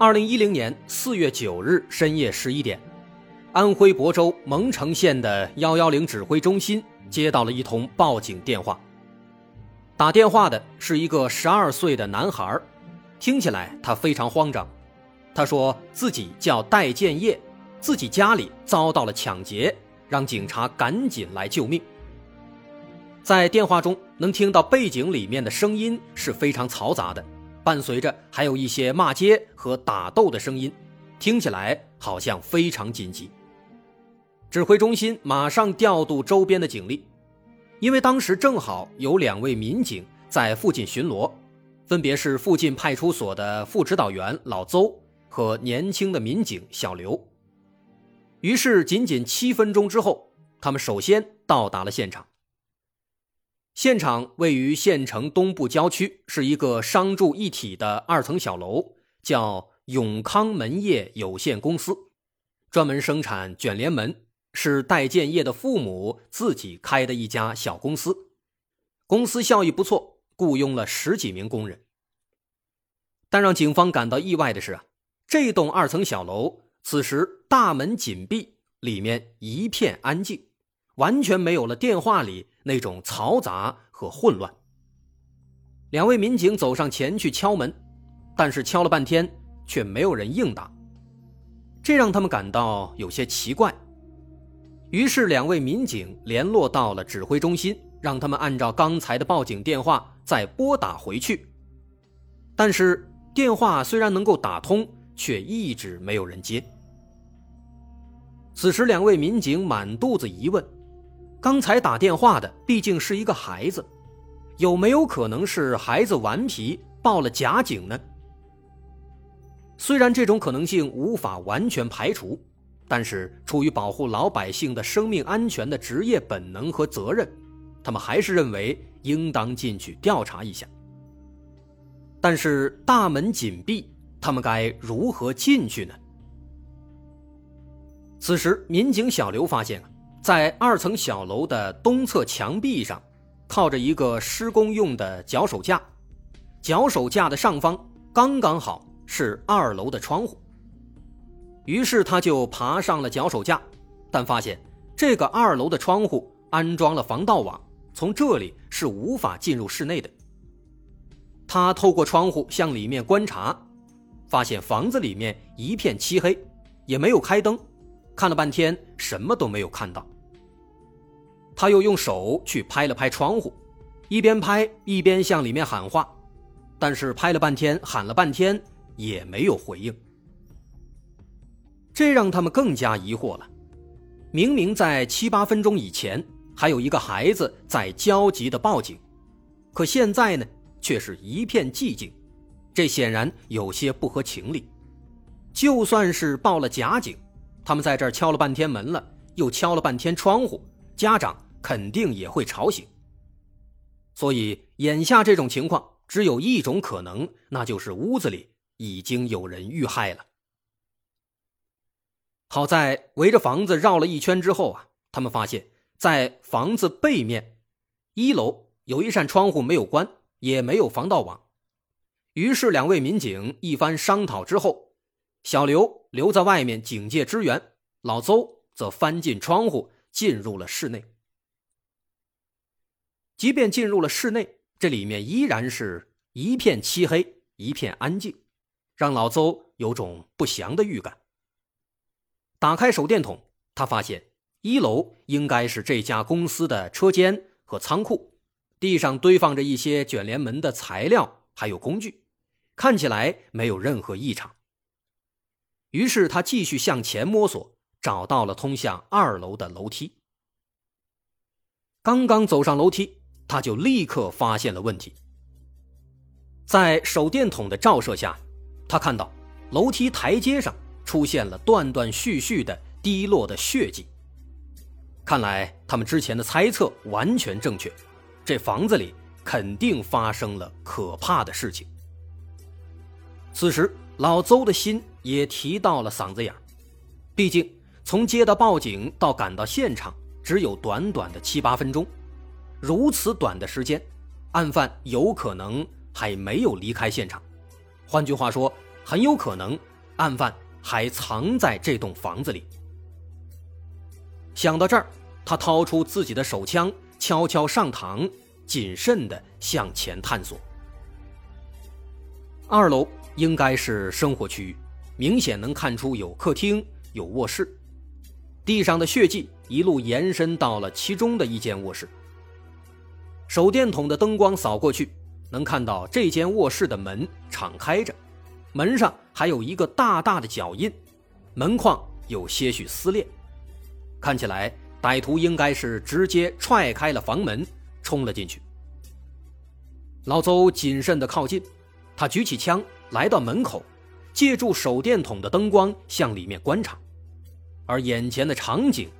二零一零年四月九日深夜十一点，安徽亳州蒙城县的幺幺零指挥中心接到了一通报警电话。打电话的是一个十二岁的男孩，听起来他非常慌张。他说自己叫戴建业，自己家里遭到了抢劫，让警察赶紧来救命。在电话中能听到背景里面的声音是非常嘈杂的。伴随着还有一些骂街和打斗的声音，听起来好像非常紧急。指挥中心马上调度周边的警力，因为当时正好有两位民警在附近巡逻，分别是附近派出所的副指导员老邹和年轻的民警小刘。于是，仅仅七分钟之后，他们首先到达了现场。现场位于县城东部郊区，是一个商住一体的二层小楼，叫永康门业有限公司，专门生产卷帘门，是戴建业的父母自己开的一家小公司。公司效益不错，雇佣了十几名工人。但让警方感到意外的是啊，这栋二层小楼此时大门紧闭，里面一片安静。完全没有了电话里那种嘈杂和混乱。两位民警走上前去敲门，但是敲了半天却没有人应答，这让他们感到有些奇怪。于是两位民警联络到了指挥中心，让他们按照刚才的报警电话再拨打回去。但是电话虽然能够打通，却一直没有人接。此时两位民警满肚子疑问。刚才打电话的毕竟是一个孩子，有没有可能是孩子顽皮报了假警呢？虽然这种可能性无法完全排除，但是出于保护老百姓的生命安全的职业本能和责任，他们还是认为应当进去调查一下。但是大门紧闭，他们该如何进去呢？此时，民警小刘发现啊。在二层小楼的东侧墙壁上，靠着一个施工用的脚手架，脚手架的上方刚刚好是二楼的窗户。于是他就爬上了脚手架，但发现这个二楼的窗户安装了防盗网，从这里是无法进入室内的。他透过窗户向里面观察，发现房子里面一片漆黑，也没有开灯。看了半天，什么都没有看到。他又用手去拍了拍窗户，一边拍一边向里面喊话，但是拍了半天，喊了半天也没有回应。这让他们更加疑惑了。明明在七八分钟以前，还有一个孩子在焦急的报警，可现在呢，却是一片寂静，这显然有些不合情理。就算是报了假警。他们在这儿敲了半天门了，又敲了半天窗户，家长肯定也会吵醒。所以眼下这种情况只有一种可能，那就是屋子里已经有人遇害了。好在围着房子绕了一圈之后啊，他们发现，在房子背面，一楼有一扇窗户没有关，也没有防盗网。于是两位民警一番商讨之后。小刘留在外面警戒支援，老邹则翻进窗户进入了室内。即便进入了室内，这里面依然是一片漆黑，一片安静，让老邹有种不祥的预感。打开手电筒，他发现一楼应该是这家公司的车间和仓库，地上堆放着一些卷帘门的材料还有工具，看起来没有任何异常。于是他继续向前摸索，找到了通向二楼的楼梯。刚刚走上楼梯，他就立刻发现了问题。在手电筒的照射下，他看到楼梯台阶上出现了断断续续的滴落的血迹。看来他们之前的猜测完全正确，这房子里肯定发生了可怕的事情。此时，老邹的心也提到了嗓子眼毕竟从接到报警到赶到现场，只有短短的七八分钟，如此短的时间，案犯有可能还没有离开现场。换句话说，很有可能案犯还藏在这栋房子里。想到这儿。他掏出自己的手枪，悄悄上膛，谨慎地向前探索。二楼应该是生活区域，明显能看出有客厅、有卧室。地上的血迹一路延伸到了其中的一间卧室。手电筒的灯光扫过去，能看到这间卧室的门敞开着，门上还有一个大大的脚印，门框有些许撕裂，看起来。歹徒应该是直接踹开了房门，冲了进去。老邹谨慎地靠近，他举起枪来到门口，借助手电筒的灯光向里面观察，而眼前的场景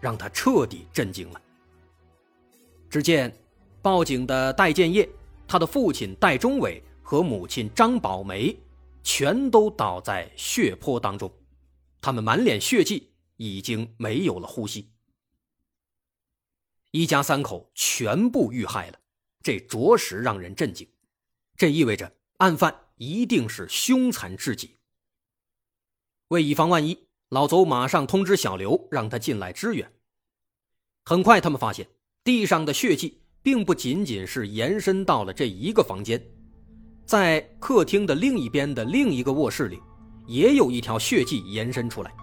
让他彻底震惊了。只见报警的戴建业、他的父亲戴忠伟和母亲张宝梅全都倒在血泊当中，他们满脸血迹，已经没有了呼吸。一家三口全部遇害了，这着实让人震惊。这意味着案犯一定是凶残至极。为以防万一，老邹马上通知小刘，让他进来支援。很快，他们发现地上的血迹并不仅仅是延伸到了这一个房间，在客厅的另一边的另一个卧室里，也有一条血迹延伸出来，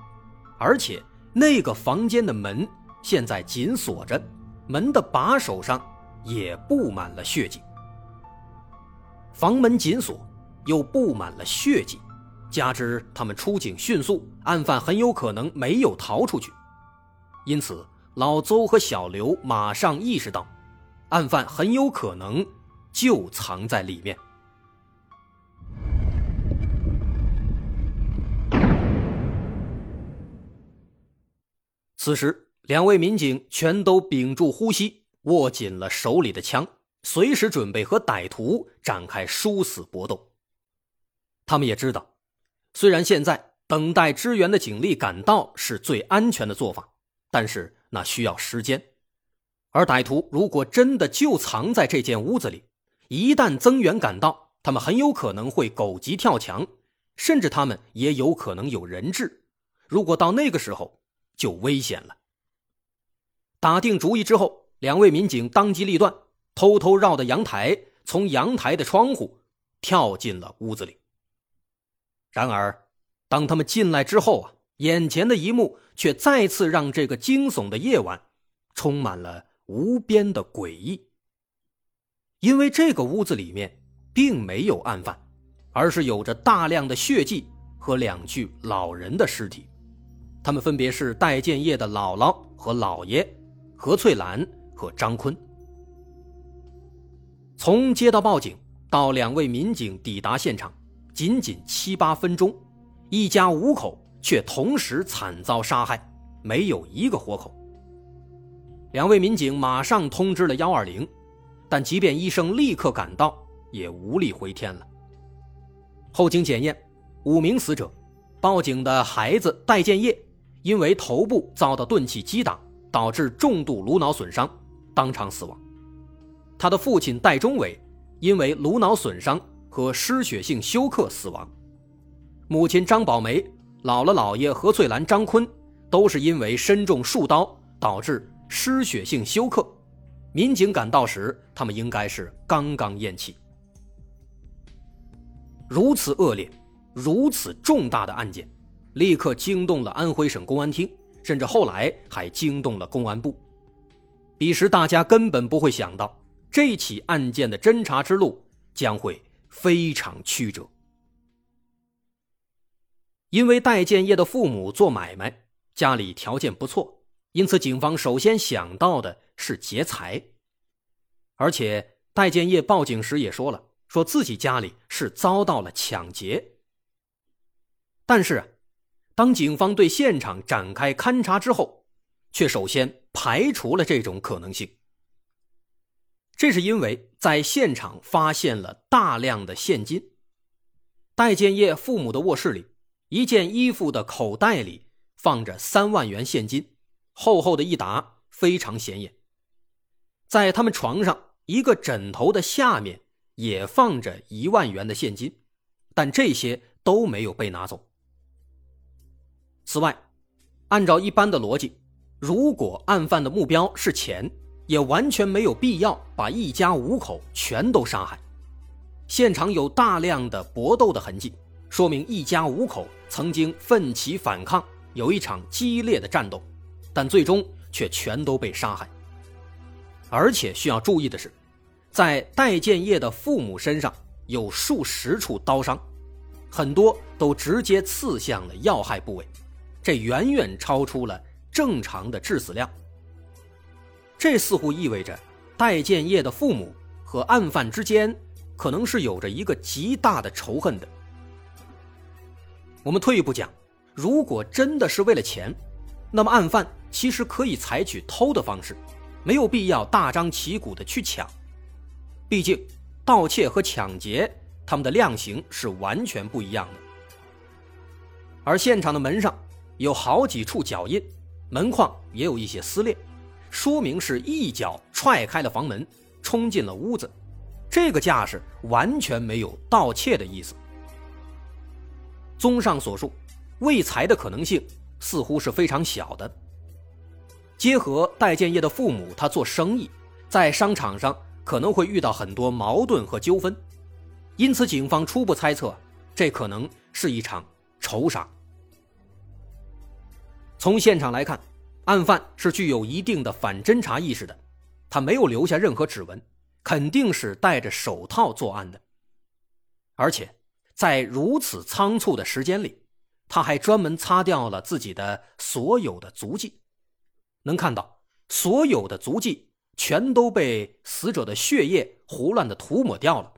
而且那个房间的门现在紧锁着。门的把手上也布满了血迹，房门紧锁，又布满了血迹，加之他们出警迅速，案犯很有可能没有逃出去，因此老邹和小刘马上意识到，案犯很有可能就藏在里面。此时。两位民警全都屏住呼吸，握紧了手里的枪，随时准备和歹徒展开殊死搏斗。他们也知道，虽然现在等待支援的警力赶到是最安全的做法，但是那需要时间。而歹徒如果真的就藏在这间屋子里，一旦增援赶到，他们很有可能会狗急跳墙，甚至他们也有可能有人质。如果到那个时候，就危险了。打定主意之后，两位民警当机立断，偷偷绕到阳台，从阳台的窗户跳进了屋子里。然而，当他们进来之后啊，眼前的一幕却再次让这个惊悚的夜晚充满了无边的诡异。因为这个屋子里面并没有案犯，而是有着大量的血迹和两具老人的尸体，他们分别是戴建业的姥姥和姥爷。何翠兰和张坤，从接到报警到两位民警抵达现场，仅仅七八分钟，一家五口却同时惨遭杀害，没有一个活口。两位民警马上通知了幺二零，但即便医生立刻赶到，也无力回天了。后经检验，五名死者，报警的孩子戴建业，因为头部遭到钝器击打。导致重度颅脑损伤，当场死亡。他的父亲戴忠伟因为颅脑损伤和失血性休克死亡。母亲张宝梅、姥姥姥爷何翠兰、张坤都是因为身中数刀导致失血性休克。民警赶到时，他们应该是刚刚咽气。如此恶劣、如此重大的案件，立刻惊动了安徽省公安厅。甚至后来还惊动了公安部。彼时大家根本不会想到，这起案件的侦查之路将会非常曲折。因为戴建业的父母做买卖，家里条件不错，因此警方首先想到的是劫财。而且戴建业报警时也说了，说自己家里是遭到了抢劫。但是。当警方对现场展开勘查之后，却首先排除了这种可能性。这是因为在现场发现了大量的现金。戴建业父母的卧室里，一件衣服的口袋里放着三万元现金，厚厚的一沓，非常显眼。在他们床上一个枕头的下面也放着一万元的现金，但这些都没有被拿走。此外，按照一般的逻辑，如果案犯的目标是钱，也完全没有必要把一家五口全都杀害。现场有大量的搏斗的痕迹，说明一家五口曾经奋起反抗，有一场激烈的战斗，但最终却全都被杀害。而且需要注意的是，在戴建业的父母身上有数十处刀伤，很多都直接刺向了要害部位。这远远超出了正常的致死量。这似乎意味着戴建业的父母和案犯之间可能是有着一个极大的仇恨的。我们退一步讲，如果真的是为了钱，那么案犯其实可以采取偷的方式，没有必要大张旗鼓的去抢。毕竟，盗窃和抢劫他们的量刑是完全不一样的。而现场的门上。有好几处脚印，门框也有一些撕裂，说明是一脚踹开了房门，冲进了屋子。这个架势完全没有盗窃的意思。综上所述，为财的可能性似乎是非常小的。结合戴建业的父母，他做生意，在商场上可能会遇到很多矛盾和纠纷，因此警方初步猜测，这可能是一场仇杀。从现场来看，案犯是具有一定的反侦查意识的，他没有留下任何指纹，肯定是戴着手套作案的。而且，在如此仓促的时间里，他还专门擦掉了自己的所有的足迹，能看到所有的足迹全都被死者的血液胡乱的涂抹掉了。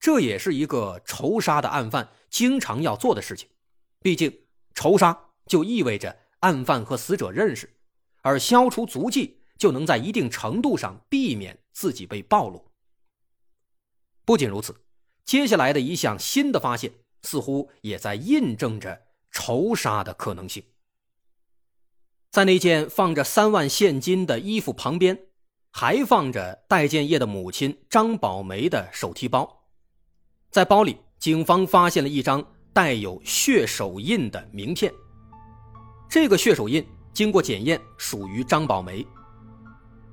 这也是一个仇杀的案犯经常要做的事情，毕竟仇杀就意味着。案犯和死者认识，而消除足迹就能在一定程度上避免自己被暴露。不仅如此，接下来的一项新的发现似乎也在印证着仇杀的可能性。在那件放着三万现金的衣服旁边，还放着戴建业的母亲张宝梅的手提包，在包里，警方发现了一张带有血手印的名片。这个血手印经过检验属于张宝梅。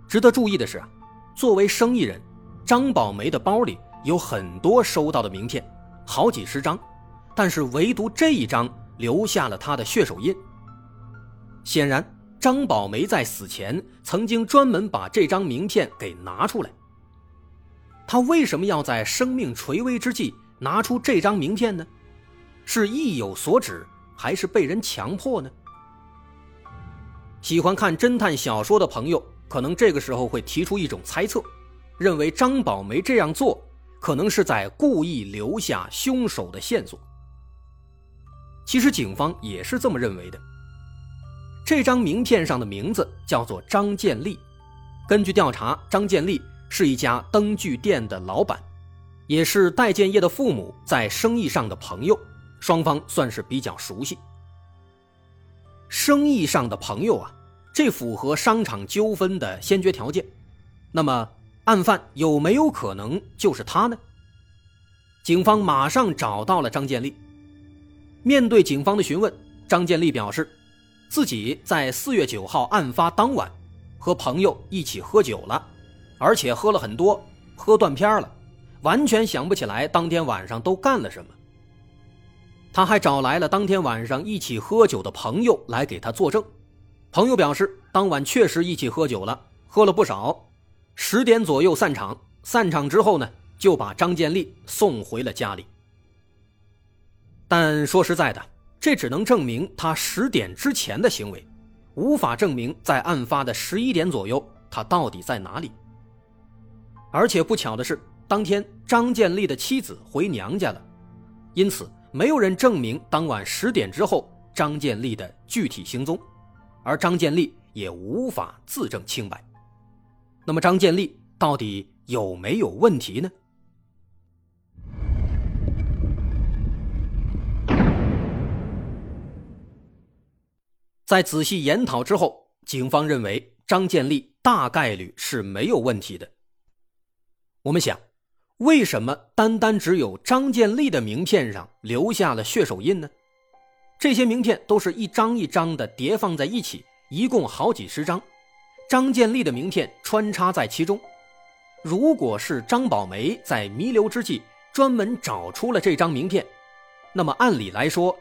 值得注意的是啊，作为生意人，张宝梅的包里有很多收到的名片，好几十张，但是唯独这一张留下了他的血手印。显然，张宝梅在死前曾经专门把这张名片给拿出来。他为什么要在生命垂危之际拿出这张名片呢？是意有所指，还是被人强迫呢？喜欢看侦探小说的朋友，可能这个时候会提出一种猜测，认为张宝梅这样做可能是在故意留下凶手的线索。其实警方也是这么认为的。这张名片上的名字叫做张建立，根据调查，张建立是一家灯具店的老板，也是戴建业的父母在生意上的朋友，双方算是比较熟悉。生意上的朋友啊，这符合商场纠纷的先决条件。那么，案犯有没有可能就是他呢？警方马上找到了张建立。面对警方的询问，张建立表示，自己在四月九号案发当晚和朋友一起喝酒了，而且喝了很多，喝断片了，完全想不起来当天晚上都干了什么。他还找来了当天晚上一起喝酒的朋友来给他作证。朋友表示，当晚确实一起喝酒了，喝了不少。十点左右散场，散场之后呢，就把张建立送回了家里。但说实在的，这只能证明他十点之前的行为，无法证明在案发的十一点左右他到底在哪里。而且不巧的是，当天张建立的妻子回娘家了，因此。没有人证明当晚十点之后张建立的具体行踪，而张建立也无法自证清白。那么，张建立到底有没有问题呢？在仔细研讨之后，警方认为张建立大概率是没有问题的。我们想。为什么单单只有张建立的名片上留下了血手印呢？这些名片都是一张一张的叠放在一起，一共好几十张，张建立的名片穿插在其中。如果是张宝梅在弥留之际专门找出了这张名片，那么按理来说，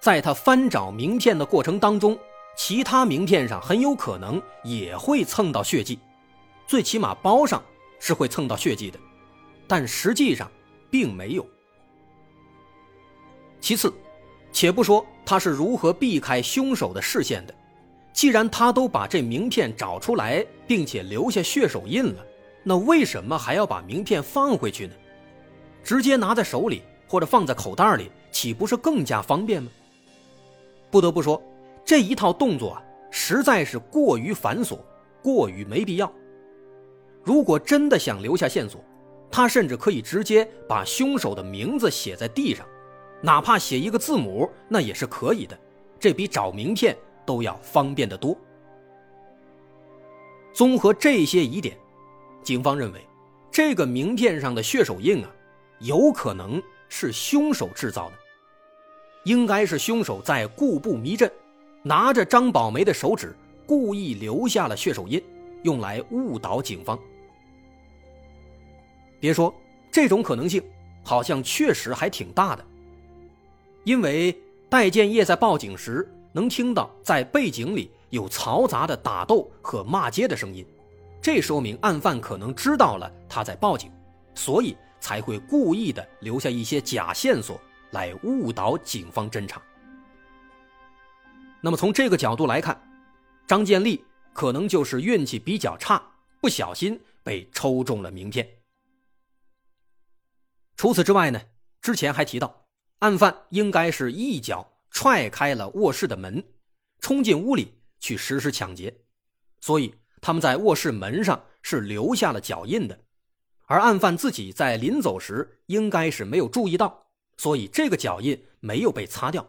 在他翻找名片的过程当中，其他名片上很有可能也会蹭到血迹，最起码包上是会蹭到血迹的。但实际上，并没有。其次，且不说他是如何避开凶手的视线的，既然他都把这名片找出来，并且留下血手印了，那为什么还要把名片放回去呢？直接拿在手里或者放在口袋里，岂不是更加方便吗？不得不说，这一套动作啊，实在是过于繁琐，过于没必要。如果真的想留下线索，他甚至可以直接把凶手的名字写在地上，哪怕写一个字母，那也是可以的。这比找名片都要方便得多。综合这些疑点，警方认为，这个名片上的血手印啊，有可能是凶手制造的，应该是凶手在故步迷阵，拿着张宝梅的手指，故意留下了血手印，用来误导警方。别说这种可能性，好像确实还挺大的。因为戴建业在报警时能听到在背景里有嘈杂的打斗和骂街的声音，这说明案犯可能知道了他在报警，所以才会故意的留下一些假线索来误导警方侦查。那么从这个角度来看，张建立可能就是运气比较差，不小心被抽中了名片。除此之外呢，之前还提到，案犯应该是一脚踹开了卧室的门，冲进屋里去实施抢劫，所以他们在卧室门上是留下了脚印的，而案犯自己在临走时应该是没有注意到，所以这个脚印没有被擦掉。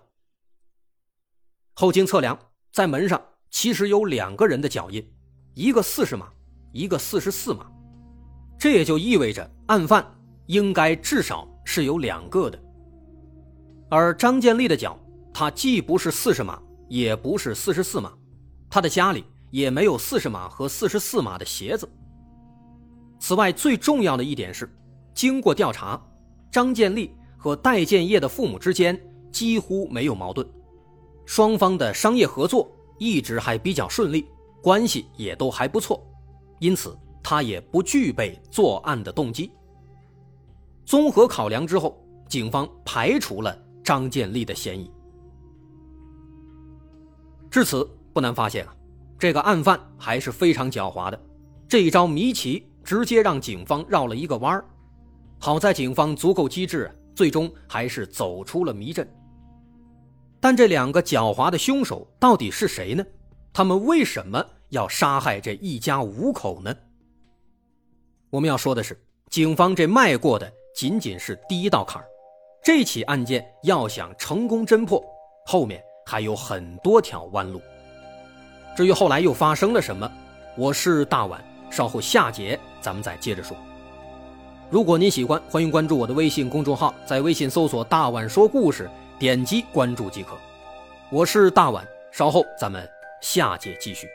后经测量，在门上其实有两个人的脚印，一个四十码，一个四十四码，这也就意味着案犯。应该至少是有两个的，而张建立的脚，他既不是四十码，也不是四十四码，他的家里也没有四十码和四十四码的鞋子。此外，最重要的一点是，经过调查，张建立和戴建业的父母之间几乎没有矛盾，双方的商业合作一直还比较顺利，关系也都还不错，因此他也不具备作案的动机。综合考量之后，警方排除了张建立的嫌疑。至此，不难发现啊，这个案犯还是非常狡猾的。这一招迷棋直接让警方绕了一个弯儿。好在警方足够机智，最终还是走出了迷阵。但这两个狡猾的凶手到底是谁呢？他们为什么要杀害这一家五口呢？我们要说的是，警方这迈过的。仅仅是第一道坎儿，这起案件要想成功侦破，后面还有很多条弯路。至于后来又发生了什么，我是大碗，稍后下节咱们再接着说。如果您喜欢，欢迎关注我的微信公众号，在微信搜索“大碗说故事”，点击关注即可。我是大碗，稍后咱们下节继续。